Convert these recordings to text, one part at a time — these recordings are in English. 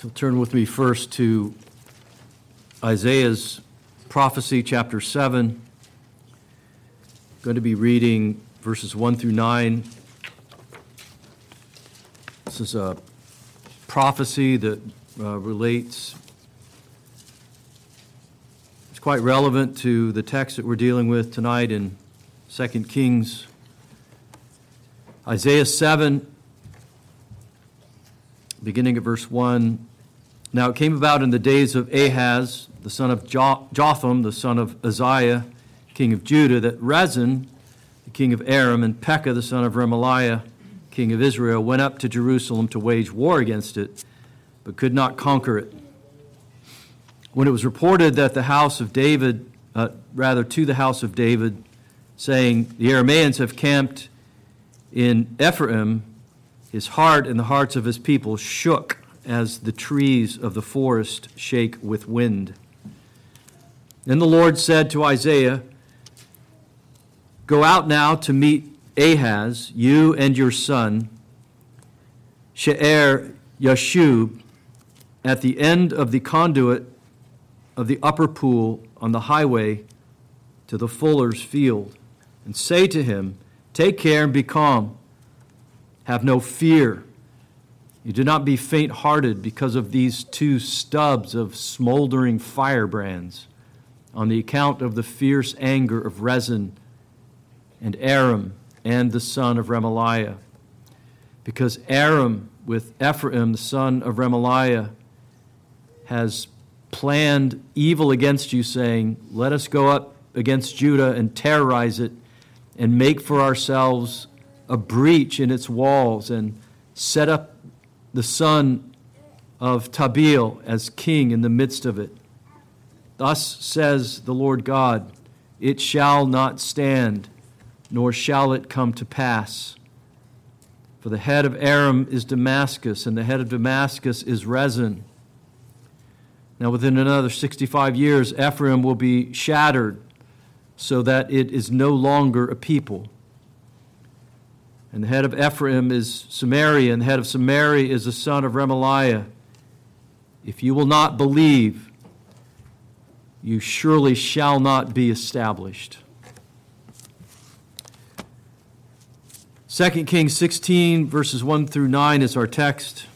If you'll turn with me first to Isaiah's prophecy, chapter 7. I'm going to be reading verses 1 through 9. This is a prophecy that uh, relates, it's quite relevant to the text that we're dealing with tonight in 2 Kings. Isaiah 7, beginning at verse 1. Now it came about in the days of Ahaz, the son of Jotham, the son of Uzziah, king of Judah, that Rezin, the king of Aram, and Pekah, the son of Remaliah, king of Israel, went up to Jerusalem to wage war against it, but could not conquer it. When it was reported that the house of David, uh, rather to the house of David, saying, The Arameans have camped in Ephraim, his heart and the hearts of his people shook as the trees of the forest shake with wind. Then the Lord said to Isaiah, Go out now to meet Ahaz, you and your son, She'er Yashub, at the end of the conduit of the upper pool on the highway to the fuller's field, and say to him, Take care and be calm. Have no fear. You do not be faint hearted because of these two stubs of smoldering firebrands, on the account of the fierce anger of Rezin and Aram and the son of Remaliah. Because Aram with Ephraim, the son of Remaliah, has planned evil against you, saying, Let us go up against Judah and terrorize it and make for ourselves a breach in its walls and set up the son of Tabeel as king in the midst of it. Thus says the Lord God, it shall not stand, nor shall it come to pass. For the head of Aram is Damascus, and the head of Damascus is Rezin. Now, within another 65 years, Ephraim will be shattered so that it is no longer a people. And the head of Ephraim is Samaria, and the head of Samaria is the son of Remaliah. If you will not believe, you surely shall not be established. 2 Kings 16, verses 1 through 9 is our text.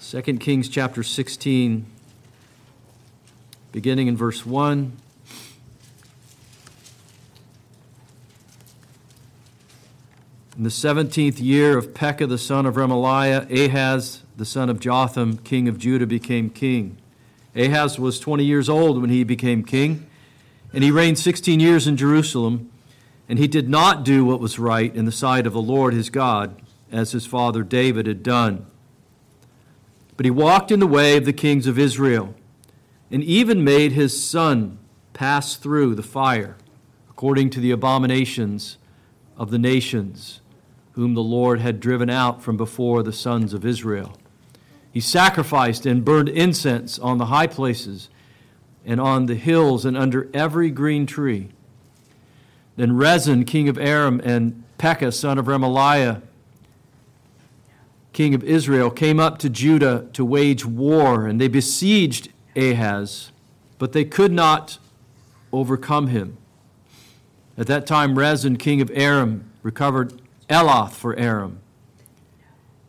2 Kings chapter 16, beginning in verse 1. In the seventeenth year of Pekah the son of Remaliah, Ahaz the son of Jotham, king of Judah, became king. Ahaz was 20 years old when he became king, and he reigned 16 years in Jerusalem. And he did not do what was right in the sight of the Lord his God, as his father David had done. But he walked in the way of the kings of Israel, and even made his son pass through the fire, according to the abominations of the nations whom the Lord had driven out from before the sons of Israel. He sacrificed and burned incense on the high places and on the hills and under every green tree. Then Rezin, king of Aram, and Pekah, son of Remaliah, king of Israel, came up to Judah to wage war, and they besieged Ahaz, but they could not overcome him. At that time, Rezin, king of Aram, recovered Elath for Aram,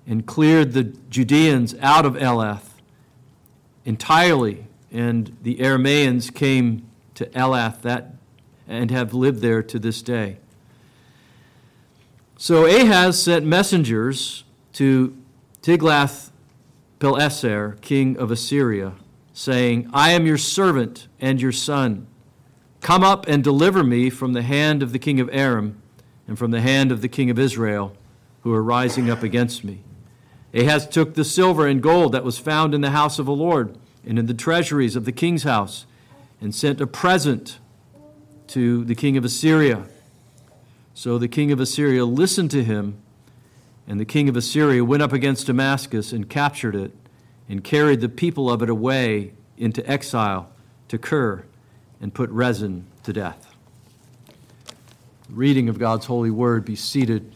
and cleared the Judeans out of Elath entirely, and the Arameans came to Elath that and have lived there to this day. So Ahaz sent messengers to Tiglath-Pileser, king of Assyria, saying, I am your servant and your son. Come up and deliver me from the hand of the king of Aram and from the hand of the king of Israel, who are rising up against me. Ahaz took the silver and gold that was found in the house of the Lord and in the treasuries of the king's house, and sent a present to the king of Assyria. So the king of Assyria listened to him, and the king of Assyria went up against Damascus and captured it, and carried the people of it away into exile to Kir, and put Rezin to death reading of God's holy word, be seated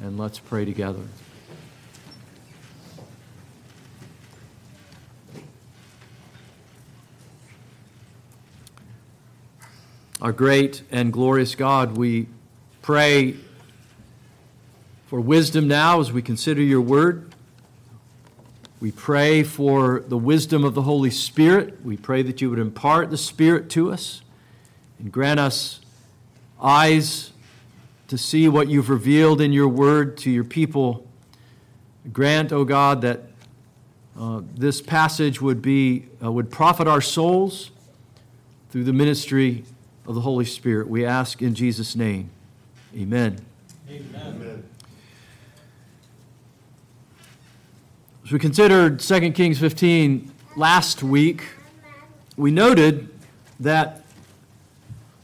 and let's pray together. Our great and glorious God, we pray for wisdom now as we consider your word. We pray for the wisdom of the Holy Spirit. We pray that you would impart the Spirit to us and grant us eyes to see what you've revealed in your word to your people. Grant, O oh God, that uh, this passage would be uh, would profit our souls through the ministry of the Holy Spirit. We ask in Jesus' name. Amen. Amen. As we considered 2 Kings 15 last week, we noted that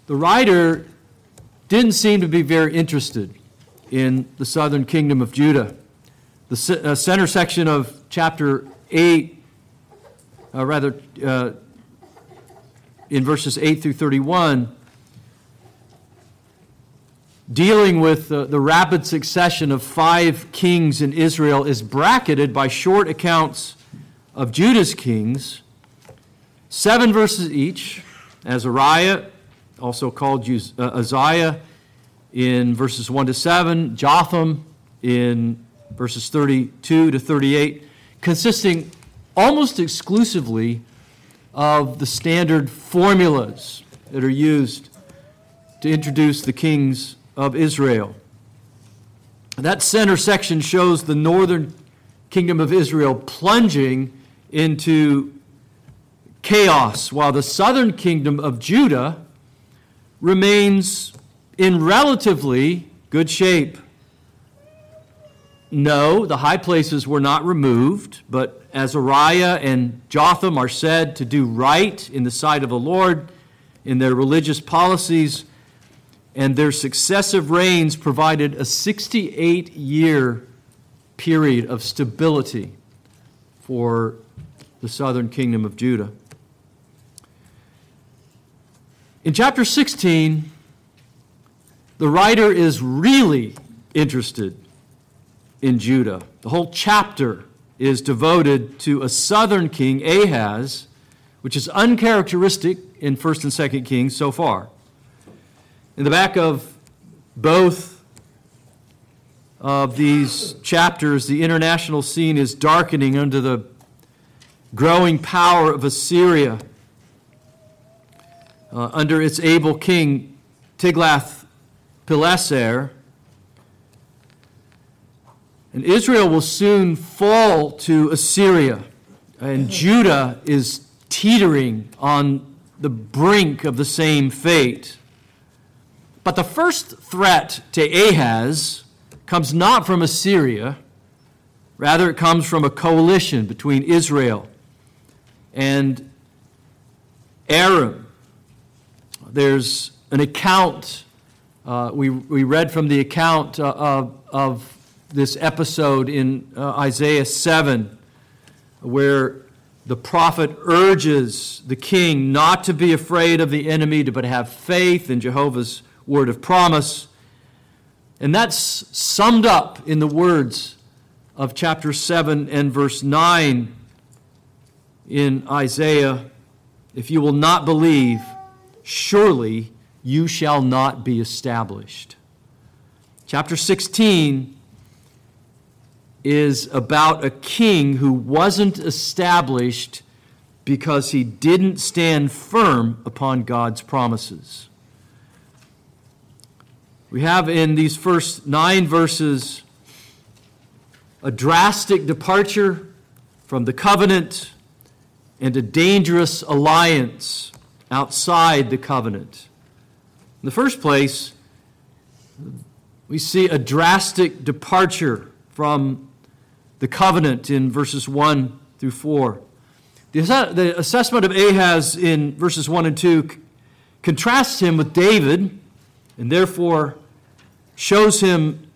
the writer didn't seem to be very interested in the southern kingdom of Judah. The uh, center section of chapter 8, uh, rather, uh, in verses 8 through 31, dealing with the, the rapid succession of five kings in Israel, is bracketed by short accounts of Judah's kings, seven verses each. Azariah, also called uh, Uzziah, in verses 1 to 7, Jotham in verses 32 to 38, consisting almost exclusively of the standard formulas that are used to introduce the kings of Israel. That center section shows the northern kingdom of Israel plunging into chaos, while the southern kingdom of Judah remains in relatively good shape. No, the high places were not removed, but Azariah and Jotham are said to do right in the sight of the Lord in their religious policies, and their successive reigns provided a 68 year period of stability for the southern kingdom of Judah. In chapter 16, the writer is really interested in Judah. The whole chapter is devoted to a southern king, Ahaz, which is uncharacteristic in 1st and 2nd Kings so far. In the back of both of these chapters, the international scene is darkening under the growing power of Assyria uh, under its able king Tiglath-Pileser and Israel will soon fall to Assyria, and Judah is teetering on the brink of the same fate. But the first threat to Ahaz comes not from Assyria, rather, it comes from a coalition between Israel and Aram. There's an account, uh, we, we read from the account uh, of, of this episode in uh, Isaiah 7 where the prophet urges the king not to be afraid of the enemy, but have faith in Jehovah's word of promise. And that's summed up in the words of chapter 7 and verse 9 in Isaiah If you will not believe, surely you shall not be established. Chapter 16 is about a king who wasn't established because he didn't stand firm upon God's promises. We have in these first nine verses a drastic departure from the covenant and a dangerous alliance outside the covenant. In the first place, we see a drastic departure from the covenant in verses 1 through 4. The assessment of Ahaz in verses 1 and 2 contrasts him with David and therefore shows him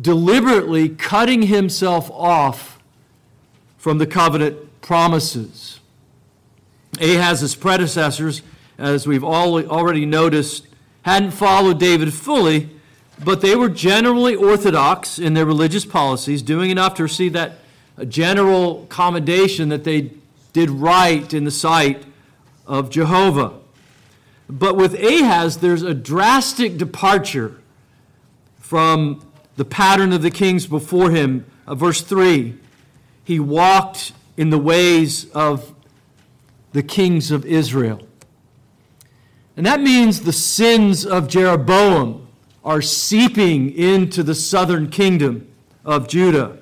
deliberately cutting himself off from the covenant promises. Ahaz's predecessors, as we've all, already noticed, hadn't followed David fully but they were generally orthodox in their religious policies, doing enough to receive that general commendation that they did right in the sight of Jehovah. But with Ahaz, there's a drastic departure from the pattern of the kings before him. Uh, verse 3 He walked in the ways of the kings of Israel. And that means the sins of Jeroboam are seeping into the southern kingdom of Judah.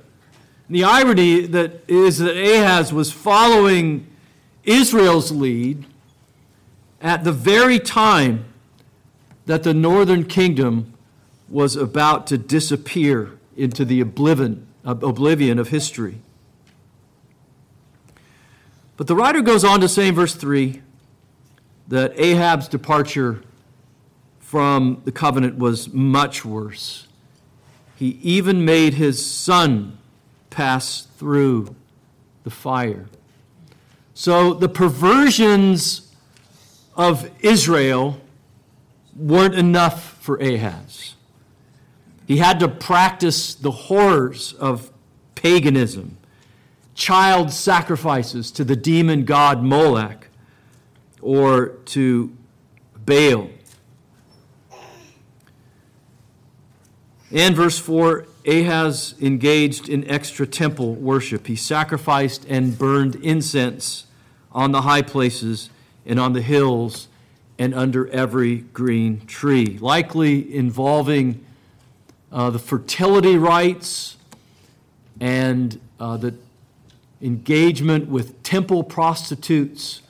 And the irony that is that Ahaz was following Israel's lead at the very time that the northern kingdom was about to disappear into the oblivion, oblivion of history. But the writer goes on to say in verse 3 that Ahab's departure from the covenant was much worse. He even made his son pass through the fire. So the perversions of Israel weren't enough for Ahaz. He had to practice the horrors of paganism, child sacrifices to the demon god Molech or to Baal. And verse 4 Ahaz engaged in extra temple worship. He sacrificed and burned incense on the high places and on the hills and under every green tree, likely involving uh, the fertility rites and uh, the engagement with temple prostitutes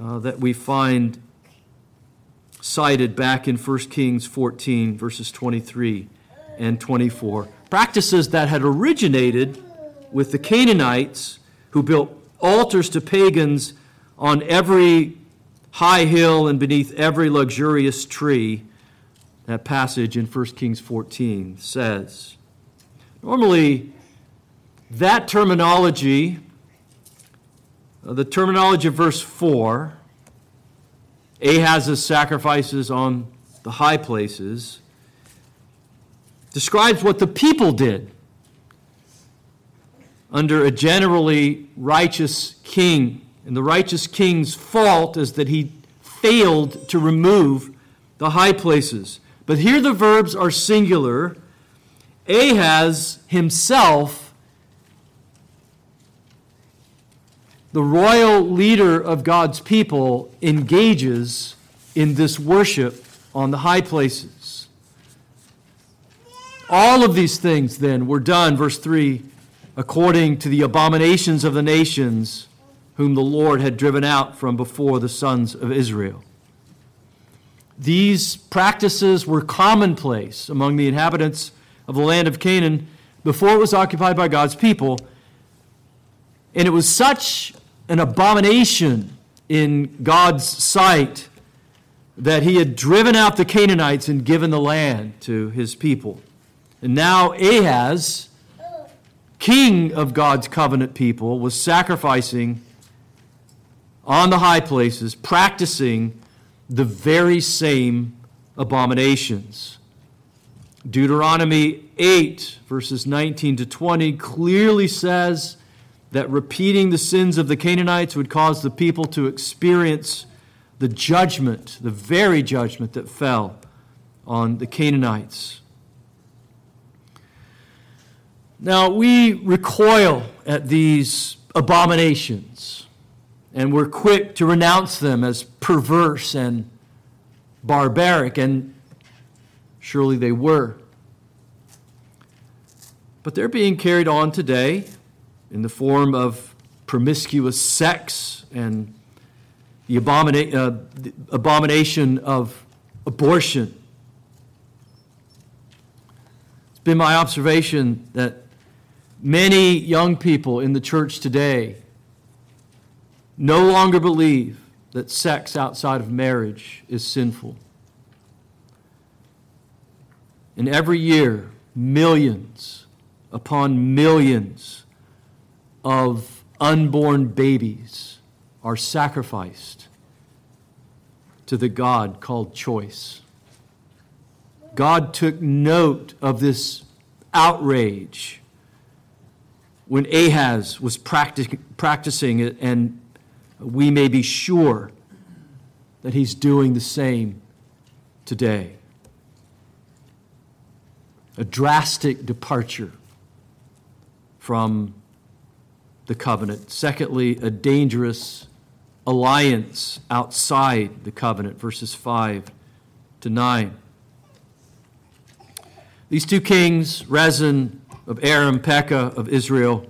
uh, that we find cited back in 1 Kings 14, verses 23 and 24. Practices that had originated with the Canaanites who built altars to pagans on every high hill and beneath every luxurious tree. That passage in 1 Kings 14 says. Normally, that terminology, uh, the terminology of verse 4, Ahaz's sacrifices on the high places, describes what the people did under a generally righteous king. And the righteous king's fault is that he failed to remove the high places. But here the verbs are singular. Ahaz himself, the royal leader of God's people, engages in this worship on the high places. All of these things then were done, verse 3, according to the abominations of the nations whom the Lord had driven out from before the sons of Israel. These practices were commonplace among the inhabitants of the land of Canaan before it was occupied by God's people. And it was such an abomination in God's sight that he had driven out the Canaanites and given the land to his people. And now Ahaz, king of God's covenant people, was sacrificing on the high places, practicing the very same abominations. Deuteronomy 8, verses 19 to 20, clearly says that repeating the sins of the Canaanites would cause the people to experience the judgment, the very judgment that fell on the Canaanites. Now, we recoil at these abominations, and we're quick to renounce them as perverse and barbaric, and surely they were. But they're being carried on today in the form of promiscuous sex and the, abomina- uh, the abomination of abortion. It's been my observation that Many young people in the church today no longer believe that sex outside of marriage is sinful. And every year, millions upon millions of unborn babies are sacrificed to the God called choice. God took note of this outrage when Ahaz was practicing it, and we may be sure that he's doing the same today. A drastic departure from the covenant. Secondly, a dangerous alliance outside the covenant, verses 5 to 9. These two kings, Rezin of Aram, Pekah of Israel,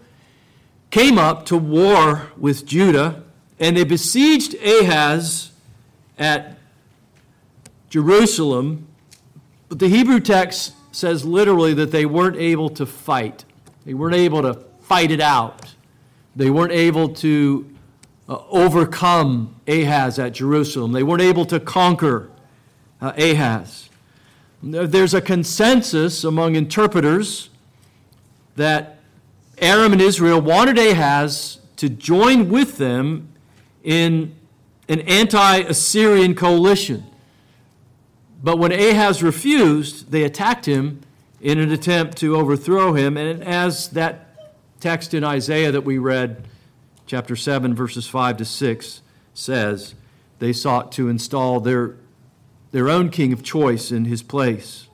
came up to war with Judah, and they besieged Ahaz at Jerusalem. But the Hebrew text says literally that they weren't able to fight. They weren't able to fight it out. They weren't able to uh, overcome Ahaz at Jerusalem. They weren't able to conquer uh, Ahaz. There's a consensus among interpreters that Aram and Israel wanted Ahaz to join with them in an anti Assyrian coalition. But when Ahaz refused, they attacked him in an attempt to overthrow him. And as that text in Isaiah that we read, chapter 7, verses 5 to 6, says, they sought to install their their own king of choice in his place.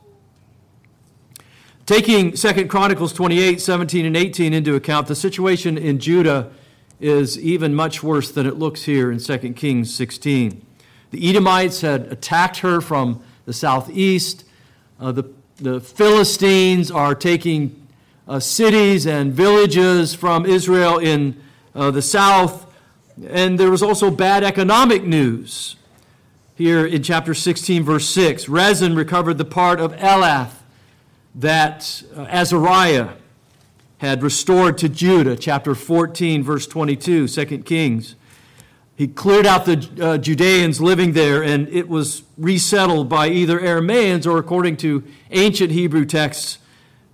Taking 2 Chronicles 28, 17, and 18 into account, the situation in Judah is even much worse than it looks here in 2 Kings 16. The Edomites had attacked her from the southeast. Uh, the, the Philistines are taking uh, cities and villages from Israel in uh, the south. And there was also bad economic news here in chapter 16, verse 6. Rezin recovered the part of Elath that uh, Azariah had restored to Judah, chapter 14, verse 22, 2 Kings. He cleared out the uh, Judeans living there, and it was resettled by either Aramaeans or, according to ancient Hebrew texts,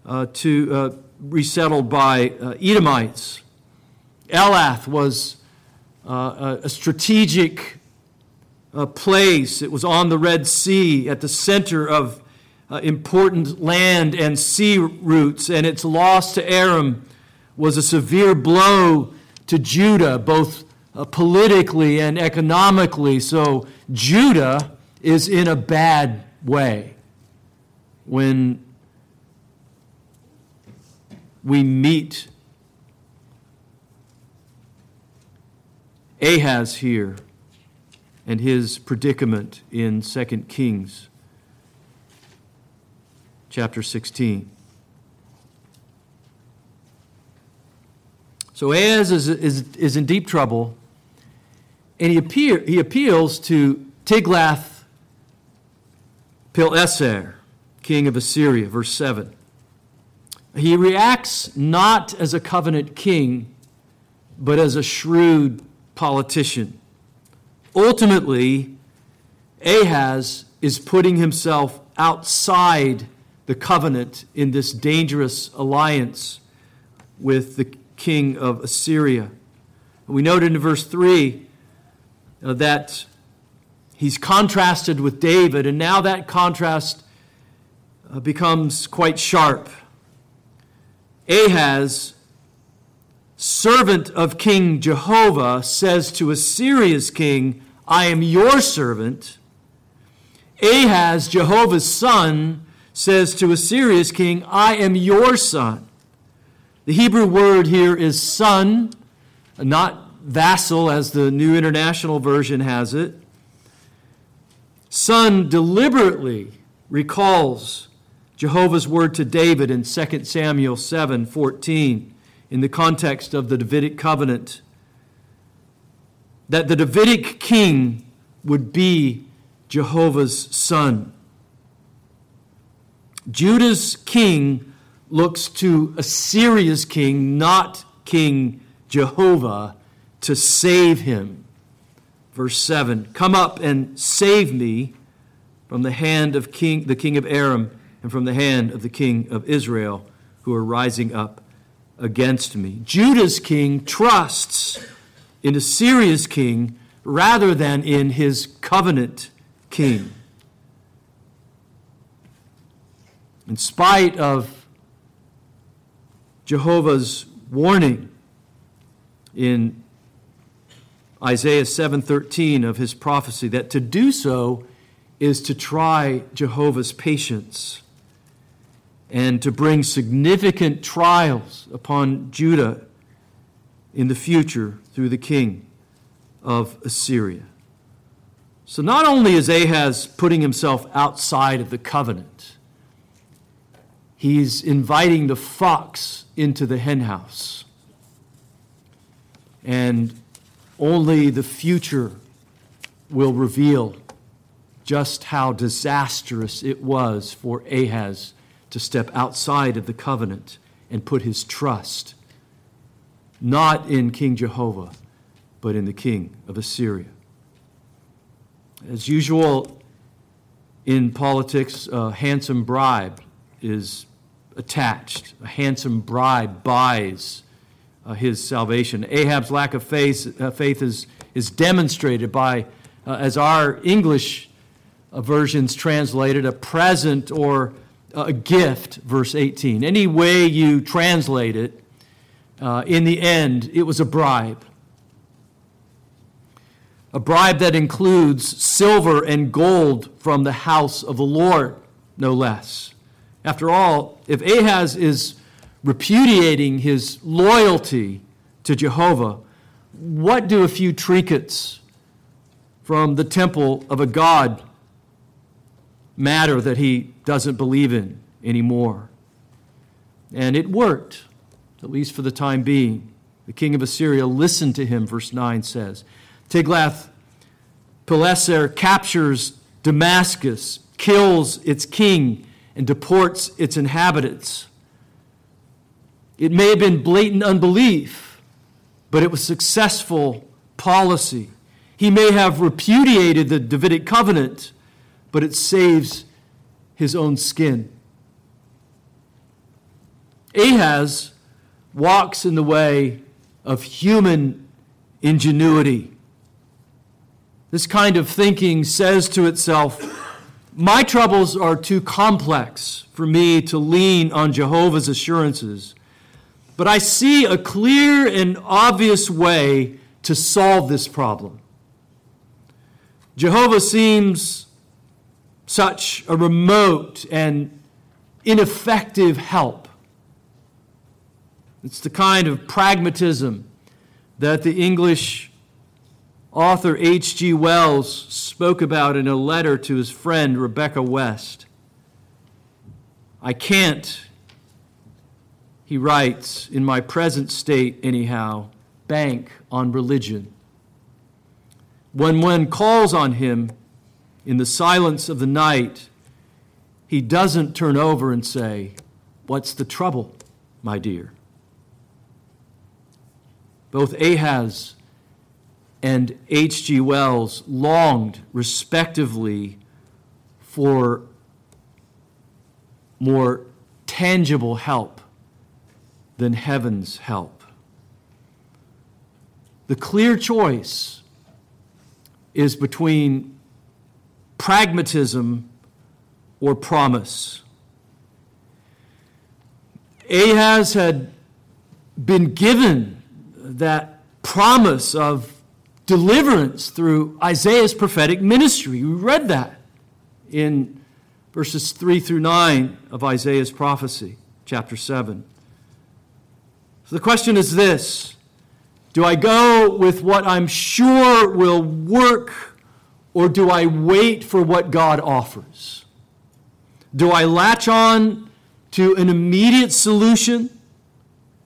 to uh, resettled by uh, Edomites. Elath was uh, a strategic uh, place. It was on the Red Sea at the center of uh, important land and sea routes, and its loss to Aram was a severe blow to Judah, both uh, politically and economically. So Judah is in a bad way when we meet Ahaz here and his predicament in 2 Kings chapter 16. So Ahaz is, is, is in deep trouble, and he, appear, he appeals to Tiglath Pileser, king of Assyria, verse 7. He reacts not as a covenant king, but as a shrewd politician. Ultimately, Ahaz is putting himself outside the covenant in this dangerous alliance with the king of Assyria. We noted in verse 3 uh, that he's contrasted with David, and now that contrast uh, becomes quite sharp. Ahaz servant of King Jehovah, says to Assyria's king, I am your servant. Ahaz, Jehovah's son, says to Assyria's king, I am your son. The Hebrew word here is son, not vassal, as the New International Version has it. Son deliberately recalls Jehovah's word to David in 2 Samuel 7 14 in the context of the Davidic covenant that the Davidic king would be Jehovah's son. Judah's king looks to Assyria's king, not King Jehovah, to save him. Verse 7 Come up and save me from the hand of king, the king of Aram and from the hand of the king of Israel, who are rising up against me. Judah's king trusts in Assyria's king rather than in his covenant king. In spite of Jehovah's warning in Isaiah 7:13 of his prophecy that to do so is to try Jehovah's patience and to bring significant trials upon Judah in the future through the king of Assyria. So not only is Ahaz putting himself outside of the covenant, he's inviting the fox into the henhouse. And only the future will reveal just how disastrous it was for Ahaz to step outside of the covenant and put his trust not in King Jehovah, but in the king of Assyria. As usual in politics, a handsome bribe is attached. A handsome bribe buys uh, his salvation. Ahab's lack of faith, uh, faith is, is demonstrated by, uh, as our English uh, versions translated, a present or a gift, verse 18. Any way you translate it, uh, in the end, it was a bribe. A bribe that includes silver and gold from the house of the Lord, no less. After all, if Ahaz is repudiating his loyalty to Jehovah, what do a few trinkets from the temple of a God matter that he doesn't believe in anymore? And it worked, at least for the time being. The king of Assyria listened to him, verse 9 says. Tiglath Pileser captures Damascus, kills its king, and deports its inhabitants. It may have been blatant unbelief, but it was successful policy. He may have repudiated the Davidic covenant, but it saves his own skin. Ahaz walks in the way of human ingenuity. This kind of thinking says to itself, My troubles are too complex for me to lean on Jehovah's assurances. But I see a clear and obvious way to solve this problem. Jehovah seems such a remote and ineffective help. It's the kind of pragmatism that the English author H.G. Wells spoke about in a letter to his friend Rebecca West. I can't he writes, in my present state, anyhow, bank on religion. When one calls on him in the silence of the night, he doesn't turn over and say, What's the trouble, my dear? Both Ahaz and H.G. Wells longed, respectively, for more tangible help than heaven's help. The clear choice is between pragmatism or promise. Ahaz had been given that promise of deliverance through Isaiah's prophetic ministry. We read that in verses 3 through 9 of Isaiah's prophecy, chapter 7. So the question is this Do I go with what I'm sure will work, or do I wait for what God offers? Do I latch on to an immediate solution?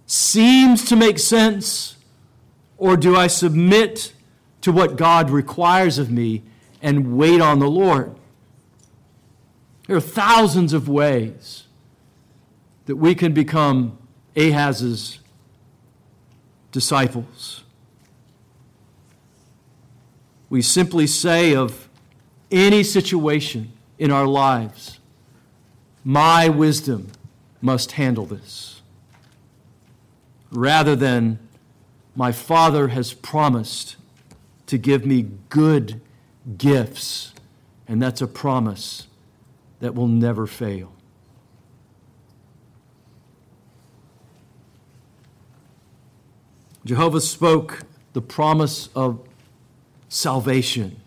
Seems to make sense, or do I submit to what God requires of me and wait on the Lord? There are thousands of ways that we can become Ahaz's disciples. We simply say of any situation in our lives, my wisdom must handle this. Rather than, my Father has promised to give me good gifts, and that's a promise that will never fail. Jehovah spoke the promise of salvation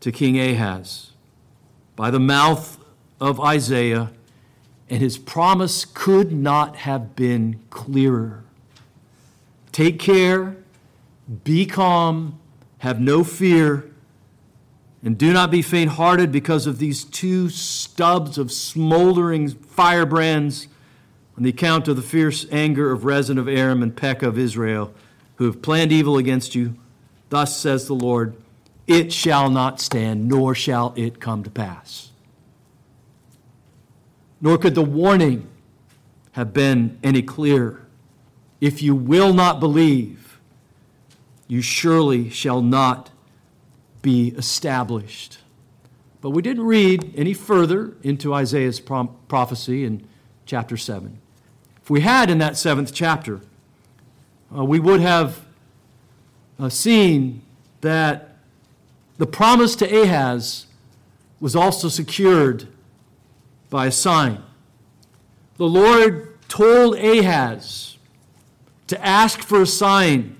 to King Ahaz by the mouth of Isaiah, and his promise could not have been clearer. Take care, be calm, have no fear, and do not be faint hearted because of these two stubs of smoldering firebrands on the account of the fierce anger of Rezin of Aram and Pekah of Israel, who have planned evil against you. Thus says the Lord, it shall not stand, nor shall it come to pass. Nor could the warning have been any clearer. If you will not believe, you surely shall not be established. But we didn't read any further into Isaiah's prophecy in chapter 7. If we had in that seventh chapter, uh, we would have uh, seen that the promise to Ahaz was also secured by a sign. The Lord told Ahaz to ask for a sign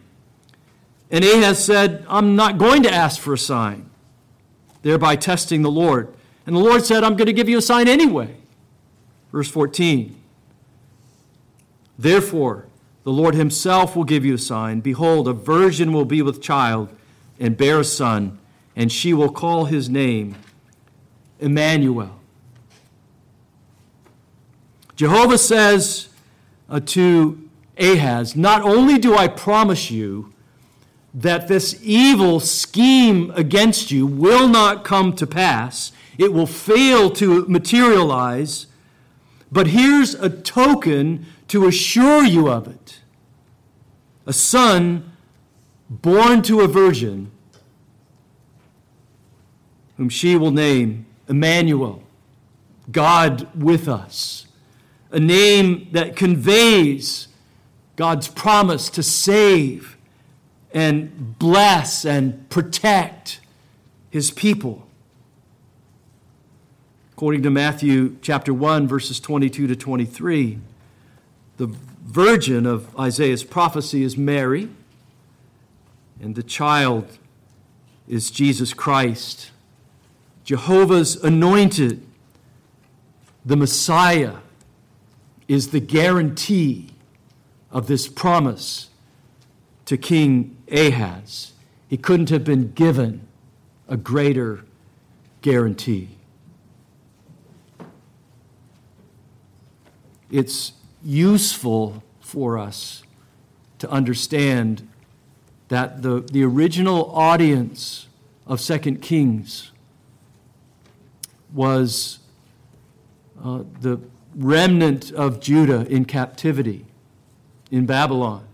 and Ahaz said, I'm not going to ask for a sign, thereby testing the Lord. And the Lord said, I'm going to give you a sign anyway. Verse 14. Therefore, the Lord himself will give you a sign. Behold, a virgin will be with child and bear a son, and she will call his name Emmanuel. Jehovah says uh, to Ahaz, Not only do I promise you that this evil scheme against you will not come to pass, it will fail to materialize. But here's a token to assure you of it a son born to a virgin, whom she will name Emmanuel, God with us. A name that conveys God's promise to save and bless and protect his people. According to Matthew chapter 1, verses 22 to 23, the virgin of Isaiah's prophecy is Mary, and the child is Jesus Christ, Jehovah's anointed. The Messiah is the guarantee of this promise to King Ahaz. He couldn't have been given a greater guarantee. It's useful for us to understand that the, the original audience of Second Kings was uh, the remnant of Judah in captivity in Babylon.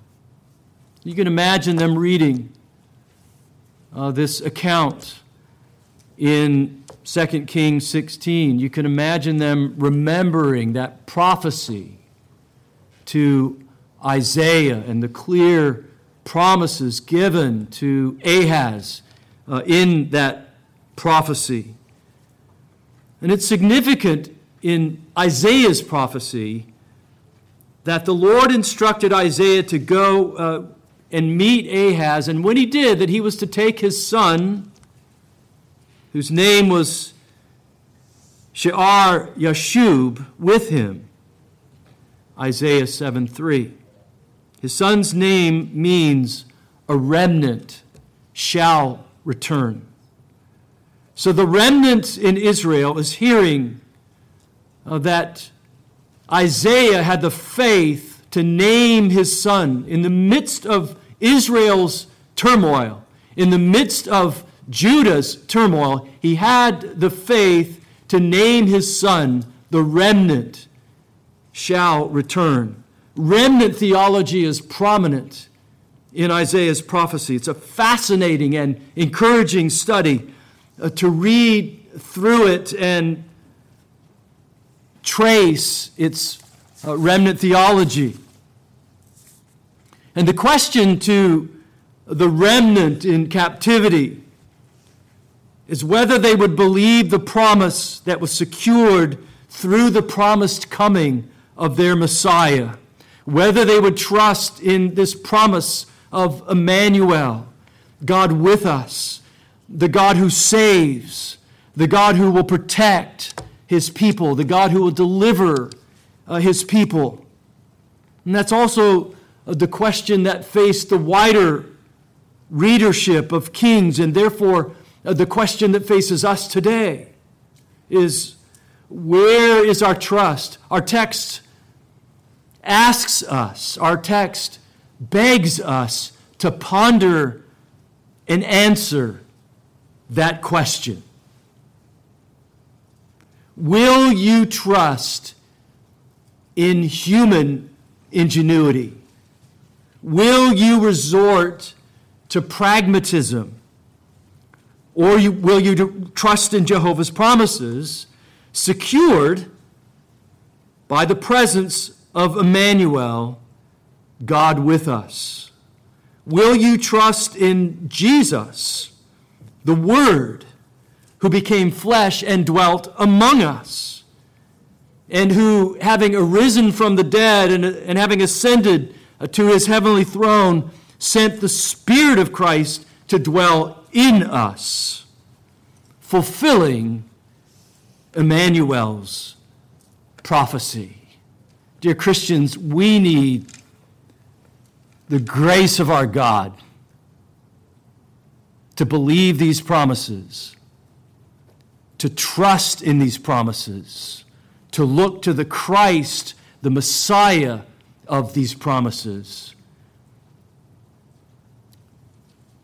You can imagine them reading uh, this account in 2 Kings 16. You can imagine them remembering that prophecy to Isaiah and the clear promises given to Ahaz uh, in that prophecy. And it's significant in Isaiah's prophecy that the Lord instructed Isaiah to go uh, and meet Ahaz. And when he did, that he was to take his son, whose name was Shear Yashub, with him. Isaiah 7 3. His son's name means a remnant shall return. So the remnant in Israel is hearing uh, that Isaiah had the faith to name his son in the midst of Israel's turmoil, in the midst of Judah's turmoil. He had the faith to name his son, the remnant shall return. Remnant theology is prominent in Isaiah's prophecy. It's a fascinating and encouraging study uh, to read through it and trace its uh, remnant theology. And the question to the remnant in captivity is whether they would believe the promise that was secured through the promised coming of their Messiah, whether they would trust in this promise of Emmanuel, God with us, the God who saves, the God who will protect his people, the God who will deliver uh, his people. And that's also uh, the question that faced the wider readership of Kings, and therefore uh, the question that faces us today is where is our trust? Our text asks us, our text begs us to ponder and answer that question. Will you trust in human ingenuity? Will you resort to pragmatism? Or you, will you trust in Jehovah's promises, secured by the presence of Emmanuel, God with us? Will you trust in Jesus, the Word, who became flesh and dwelt among us, and who, having arisen from the dead and, and having ascended to his heavenly throne, sent the Spirit of Christ to dwell in us, fulfilling Emmanuel's prophecy. Dear Christians, we need the grace of our God to believe these promises, to trust in these promises, to look to the Christ, the Messiah of these promises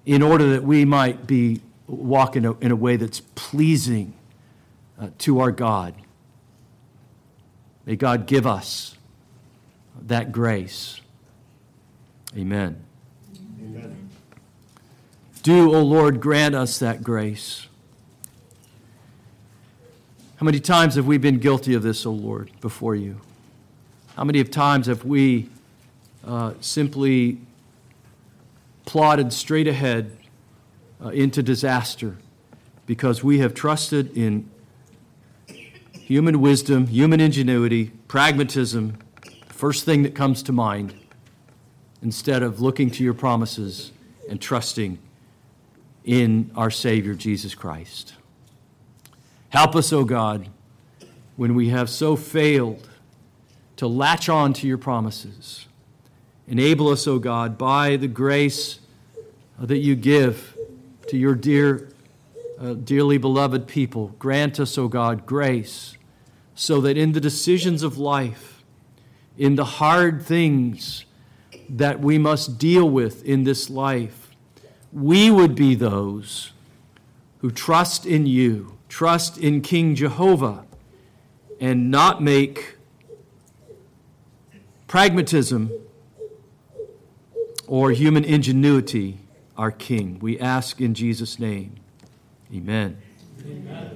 in order that we might be walk in a, in a way that's pleasing uh, to our God. May God give us that grace. Amen. Amen. Do, O oh Lord, grant us that grace. How many times have we been guilty of this, O oh Lord, before you? How many times have we uh, simply plodded straight ahead uh, into disaster because we have trusted in human wisdom, human ingenuity, pragmatism, first thing that comes to mind, instead of looking to your promises and trusting in our Savior, Jesus Christ. Help us, O oh God, when we have so failed to latch on to your promises Enable us, O God, by the grace that you give to your dear, uh, dearly beloved people. Grant us, O God, grace so that in the decisions of life, in the hard things that we must deal with in this life, we would be those who trust in you, trust in King Jehovah, and not make pragmatism or human ingenuity our King. We ask in Jesus' name. Amen. Amen.